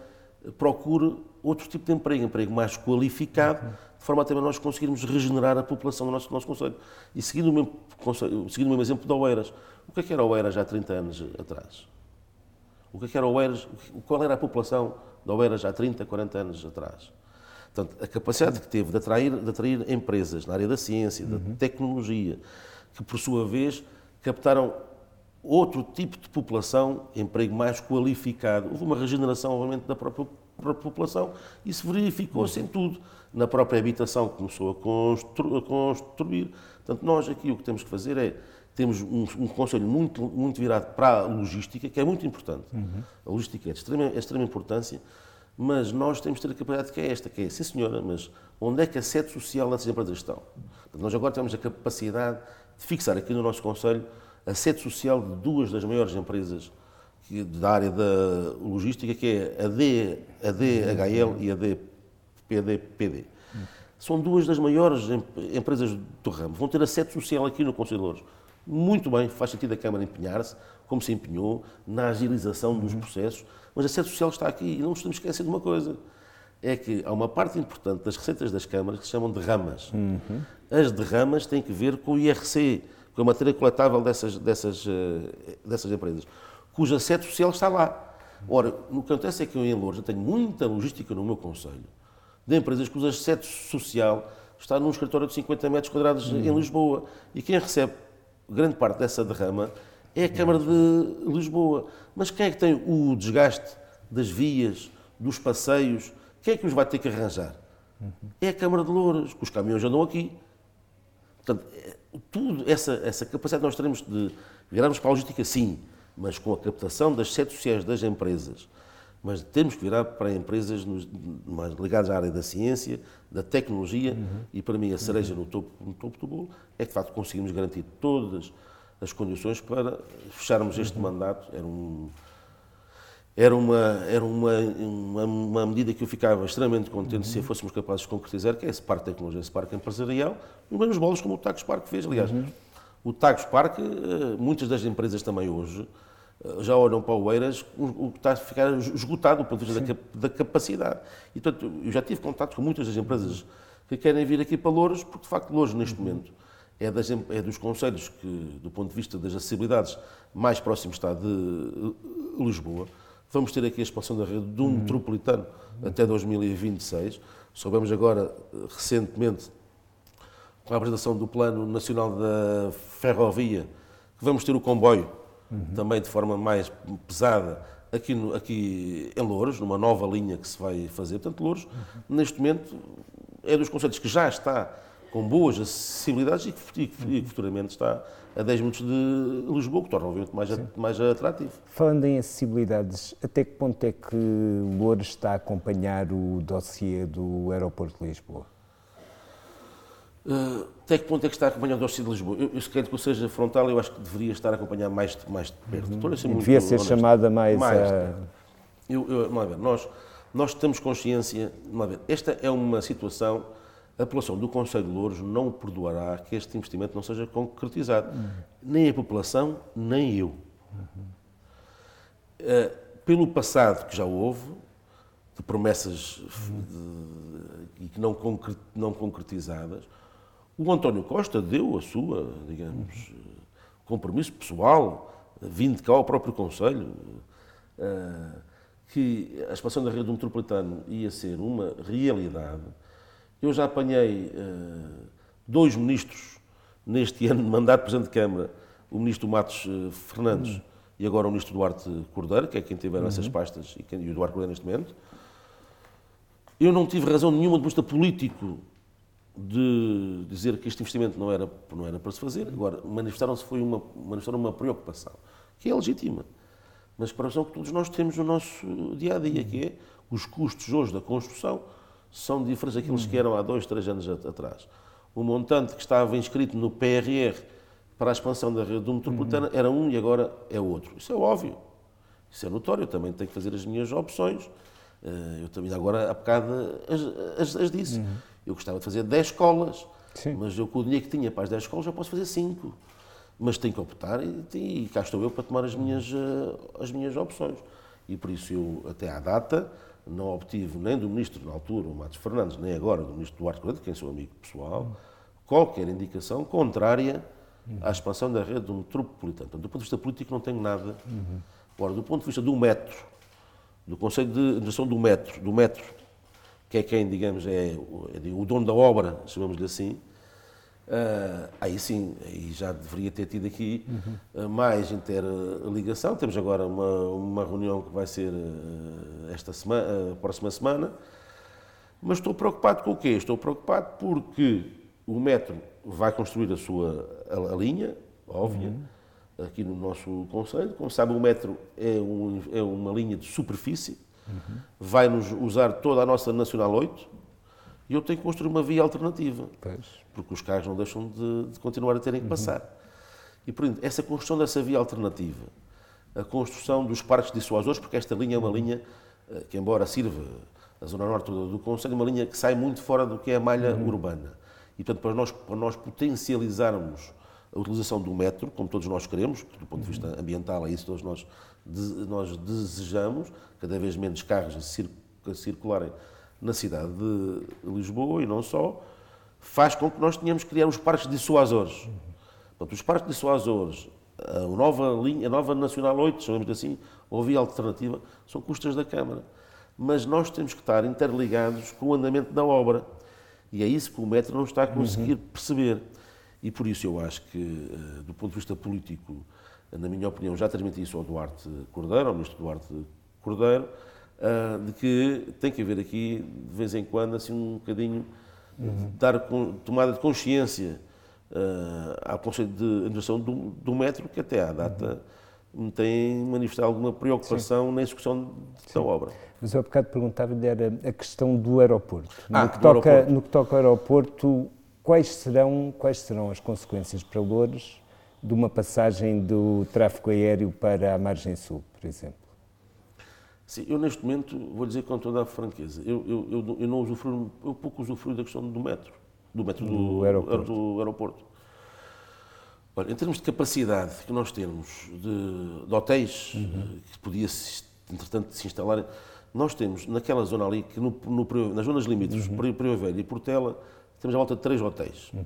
Speaker 2: procure outro tipo de emprego, emprego mais qualificado, de forma a também nós conseguirmos regenerar a população do nosso, do nosso Conselho. E seguindo o, mesmo, seguindo o mesmo exemplo de Oeiras, o que é que era Oeiras há 30 anos atrás? O que é que era Oeiras? Qual era a população de Oeiras há 30, 40 anos atrás? Portanto, a capacidade que teve de atrair, de atrair empresas na área da ciência, da uhum. tecnologia, que por sua vez captaram outro tipo de população, emprego mais qualificado. Houve uma regeneração, obviamente, da própria, própria população. Isso verificou-se em tudo. Na própria habitação que começou a, constru, a construir. Portanto, nós aqui o que temos que fazer é temos um, um, conselho muito, muito virado para a logística, que é muito importante. Uhum. A logística é de extrema, é de extrema importância, mas nós temos de ter a capacidade que é esta, que é, sim senhora, mas onde é que a sede social dessas empresas estão? Nós agora temos a capacidade de fixar aqui no nosso conselho a sede social de duas das maiores empresas da área da logística, que é a, D, a DHL e a DPDPD. São duas das maiores empresas do ramo. Vão ter a sede social aqui no Conselho de Louros. Muito bem, faz sentido a Câmara empenhar-se, como se empenhou, na agilização dos processos, mas a sede social está aqui e não nos temos esquecer de uma coisa. É que há uma parte importante das receitas das câmaras que se chamam derramas. Uhum. As derramas têm que ver com o IRC, com a matéria coletável dessas, dessas, eh, dessas empresas, cuja sede social está lá. Ora, o que acontece é que eu em Lourdes tenho muita logística no meu conselho de empresas cuja sede social está num escritório de 50 metros quadrados uhum. em Lisboa e quem recebe grande parte dessa derrama é a Câmara de Lisboa. Mas quem é que tem o desgaste das vias, dos passeios? Quem é que os vai ter que arranjar? Uhum. É a Câmara de Louras, que os caminhões andam aqui. Portanto, tudo, essa, essa capacidade nós teremos de virarmos para a logística, sim, mas com a captação das sedes sociais das empresas. Mas temos que virar para empresas nos, mais ligadas à área da ciência, da tecnologia, uhum. e para mim a cereja uhum. no, topo, no topo do bolo é que de facto conseguimos garantir todas as condições para fecharmos este uhum. mandato. Era um, era uma, era uma, uma, uma, medida que eu ficava extremamente contente uhum. se a fôssemos capazes de concretizar, que é esse parque de tecnologia, esse parque empresarial, nos mesmos bolos como o Tagos Parque fez. Aliás, uhum. o Tagos Parque, eh, muitas das empresas também hoje, eh, já olham para o Eiras, o que está a ficar esgotado do ponto de vista da, da, capacidade. E, portanto, eu já tive contato com muitas das empresas que querem vir aqui para Louros, porque, de facto, Louros, neste uhum. momento, é, das, é, dos conselhos que, do ponto de vista das acessibilidades, mais próximo está de eh, Lisboa. Vamos ter aqui a expansão da rede do uhum. metropolitano até 2026. Soubemos agora, recentemente, com a apresentação do Plano Nacional da Ferrovia, que vamos ter o comboio uhum. também de forma mais pesada aqui, no, aqui em Louros, numa nova linha que se vai fazer. Portanto, Louros, uhum. neste momento, é dos conselhos que já está com boas acessibilidades e que futuramente está a 10 minutos de Lisboa, que torna obviamente mais, mais atrativo.
Speaker 1: Falando em acessibilidades, até que ponto é que Loures está a acompanhar o dossiê do aeroporto de Lisboa?
Speaker 2: Uh, até que ponto é que está a acompanhar o dossiê de Lisboa? Eu, eu se quer que eu seja frontal, eu acho que deveria estar a acompanhar mais, mais de perto. Uhum.
Speaker 1: Ser devia ser honesto. chamada mais, mais a...
Speaker 2: Eu, eu, ver, nós, nós temos consciência, ver, esta é uma situação a população do Conselho de Louros não perdoará que este investimento não seja concretizado. Uhum. Nem a população, nem eu. Uhum. Uh, pelo passado que já houve, de promessas e que não, não concretizadas, o António Costa deu a sua, digamos, compromisso pessoal, vindo cá ao próprio Conselho, uh, que a expansão da rede metropolitana ia ser uma realidade eu já apanhei uh, dois ministros neste <laughs> ano de mandato de Presidente de Câmara, o ministro Matos uh, Fernandes uhum. e agora o ministro Duarte Cordeiro, que é quem tiver uhum. essas pastas, e, quem, e o Duarte Cordeiro neste momento. Eu não tive razão nenhuma do vista político de dizer que este investimento não era, não era para se fazer, agora manifestaram-se foi uma, manifestaram uma preocupação, que é legítima, mas preocupação que todos nós temos no nosso dia a dia, que é os custos hoje da construção são diferentes daqueles que eram há dois, três anos atrás. O montante que estava inscrito no PRR para a expansão da rede do metropolitana era um e agora é outro. Isso é óbvio, isso é notório, eu também tenho que fazer as minhas opções. Eh, eu também agora há bocado as, as, as disse. Uhum. Eu gostava de fazer 10 escolas, Sim. mas eu com o dinheiro que tinha para as 10 escolas já posso fazer 5. Mas tenho que optar e, e cá estou eu para tomar as minhas, eh, as minhas opções. E por isso eu, até à data, não obtive nem do Ministro na altura, o Matos Fernandes, nem agora do Ministro Duarte de quem sou amigo pessoal, qualquer indicação contrária à expansão da rede do metropolitano. do ponto de vista político não tenho nada. Uhum. Agora, do ponto de vista do metro, do Conselho de Administração do metro, do metro, que é quem, digamos, é, é o dono da obra, chamamos-lhe assim, Uh, aí sim, aí já deveria ter tido aqui uh, mais interligação. Temos agora uma, uma reunião que vai ser uh, esta semana, próxima semana. Mas estou preocupado com o quê? Estou preocupado porque o metro vai construir a sua a, a linha, óbvia, uhum. aqui no nosso Conselho. Como sabe, o metro é, um, é uma linha de superfície, uhum. vai nos usar toda a nossa Nacional 8 e eu tenho que construir uma via alternativa. Pois. Porque os carros não deixam de, de continuar a terem que uhum. passar. E, por isso, essa construção dessa via alternativa, a construção dos parques dissuasores, porque esta linha é uma uhum. linha eh, que, embora sirva a zona norte do Conselho, é uma linha que sai muito fora do que é a malha uhum. urbana. E, portanto, para nós, para nós potencializarmos a utilização do metro, como todos nós queremos, do ponto de vista uhum. ambiental, é isso que todos nós, nós desejamos, cada vez menos carros a circularem na cidade de Lisboa e não só, faz com que nós tenhamos que criar os parques dissuasores. Portanto, os parques dissuasores, a nova, linha, a nova Nacional 8, chamamos assim, ou via alternativa, são custas da Câmara. Mas nós temos que estar interligados com o andamento da obra. E é isso que o metro não está a conseguir uhum. perceber. E por isso eu acho que, eh, do ponto de vista político, na minha opinião, já transmiti isso ao Duarte Cordeiro, ao Ministro Duarte Cordeiro, de que tem que haver aqui, de vez em quando, assim um bocadinho, uhum. dar tomada de consciência uh, ao Conselho de Administração do, do, Metro, que até à data uhum. tem manifestado alguma preocupação Sim. na execução da obra.
Speaker 1: Mas eu há bocado perguntava-lhe era a questão do aeroporto. No, ah, que toca, aeroporto. no que toca ao aeroporto, quais serão, quais serão as consequências para Loures de uma passagem do tráfego aéreo para a margem sul, por exemplo?
Speaker 2: Sim, eu neste momento, vou dizer com toda a franqueza, eu, eu, eu, eu não usufruo, eu pouco usufruo da questão do metro, do metro do, do, aeroporto. do aeroporto. Olha, em termos de capacidade que nós temos de, de hotéis, uhum. que podia, entretanto, se instalarem, nós temos naquela zona ali, que no, no, nas zonas limites, uhum. Primavera e Portela, temos a volta de três hotéis. Uhum.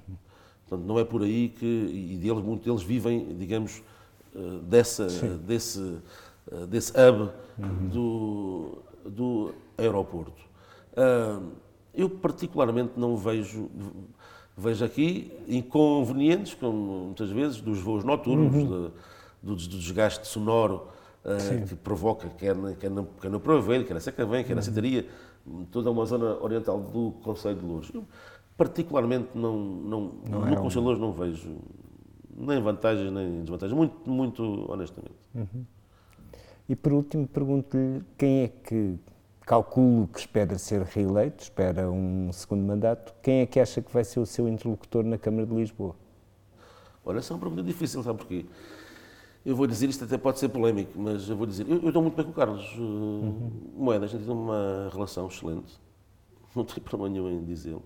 Speaker 2: Portanto, não é por aí que, e deles, muitos deles vivem, digamos, eh, dessa, desse eh, desse hub uhum. do, do aeroporto. Eu, particularmente, não vejo, vejo aqui inconvenientes, como muitas vezes, dos voos noturnos, uhum. de, do, desgaste sonoro uh, que provoca, quer, quer, no, quer no Proveiro, quer na Sacavém, quer uhum. na Citaria, toda uma zona oriental do Conselho de Lourdes. Eu, particularmente, não, não, não no é Conselho de Lourdes não vejo nem vantagens nem desvantagens, muito, muito honestamente. Uhum.
Speaker 1: E por último, pergunto-lhe quem é que calculo que espera ser reeleito, espera um segundo mandato, quem é que acha que vai ser o seu interlocutor na Câmara de Lisboa?
Speaker 2: Olha, essa é uma pergunta difícil, sabe porquê? Eu vou dizer, isto até pode ser polémico, mas eu vou dizer, eu, eu estou muito bem com o Carlos uh, uhum. Moeda, a gente tem uma relação excelente, <laughs> não tenho problema nenhum em dizê-lo.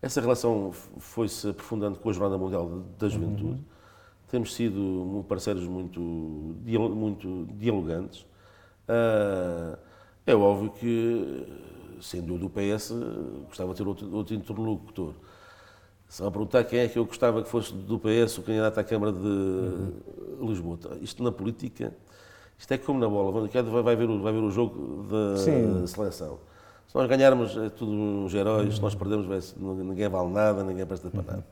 Speaker 2: Essa relação foi-se aprofundando com a Jornada Mundial da Juventude. Uhum. Temos sido parceiros muito, muito dialogantes. Ah, é óbvio que, sendo eu do PS, gostava de ter outro, outro interlocutor. Se me perguntar quem é que eu gostava que fosse do PS o candidato à Câmara de uhum. Lisboa. Isto na política, isto é como na bola. Vai ver o, vai ver o jogo da Sim. seleção. Se nós ganharmos, é tudo uns heróis. Uhum. Se nós perdermos, ninguém vale nada, ninguém presta para nada.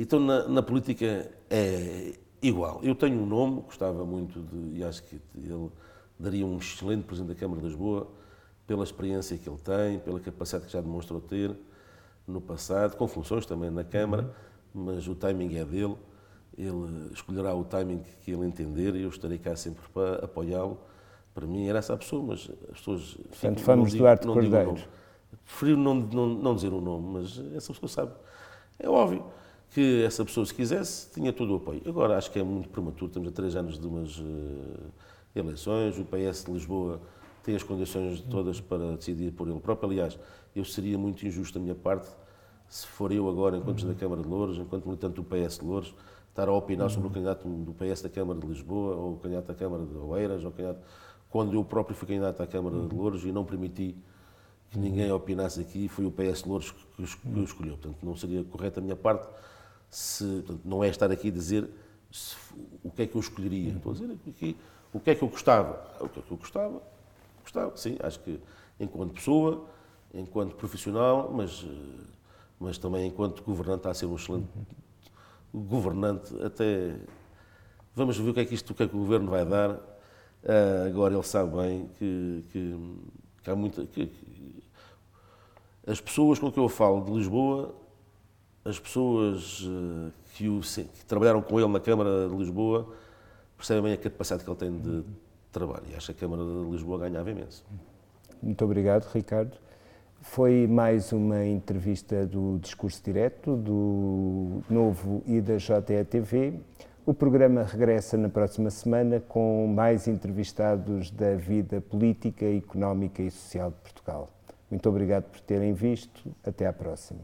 Speaker 2: Então, na, na, política é igual. Eu tenho um nome, gostava muito de, e acho que ele daria um excelente Presidente da Câmara de Lisboa, pela experiência que ele tem, pela capacidade que já demonstrou ter, no passado, com funções também na Câmara, mas o timing é dele. Ele escolherá o timing que ele entender e eu estarei cá sempre para apoiá-lo. Para mim era essa a pessoa, mas as pessoas.
Speaker 1: Portanto, vamos Duarte
Speaker 2: não
Speaker 1: Cordeiro.
Speaker 2: Prefiro não, não, não dizer o nome, mas essa pessoa sabe. É óbvio que essa pessoa, se quisesse, tinha todo o apoio. Agora, acho que é muito prematuro, estamos a três anos de umas uh, eleições, o PS de Lisboa tem as condições todas para decidir por ele próprio. Aliás, eu seria muito injusto da minha parte se for eu agora, enquanto da Câmara de Louros, enquanto militante do PS de Louros, estar a opinar sobre o candidato do PS da Câmara de Lisboa, ou o candidato da Câmara de Oeiras, ou o candidato... quando eu próprio fui candidato à Câmara de Louros e não permiti que ninguém opinasse aqui, foi o PS de Louros que, o escolheu. Portanto, não seria correto da minha parte, se, portanto, não é estar aqui a dizer se, o que é que eu escolheria. Estou a dizer aqui o que é que eu gostava. O que é que eu gostava? Gostava, sim, acho que enquanto pessoa, enquanto profissional, mas, mas também enquanto governante, está a ser um excelente governante. Até vamos ver o que é que isto, o que é que o governo vai dar. Uh, agora ele sabe bem que, que, que há muita. Que, que, as pessoas com que eu falo de Lisboa, as pessoas uh, que, o, que trabalharam com ele na Câmara de Lisboa, percebem bem a capacidade que ele tem de trabalho. E acho que a Câmara de Lisboa ganhava imenso.
Speaker 1: Muito obrigado, Ricardo. Foi mais uma entrevista do Discurso Direto, do Novo e da JETV. O programa regressa na próxima semana com mais entrevistados da vida política, económica e social de Portugal. Muito obrigado por terem visto. Até à próxima.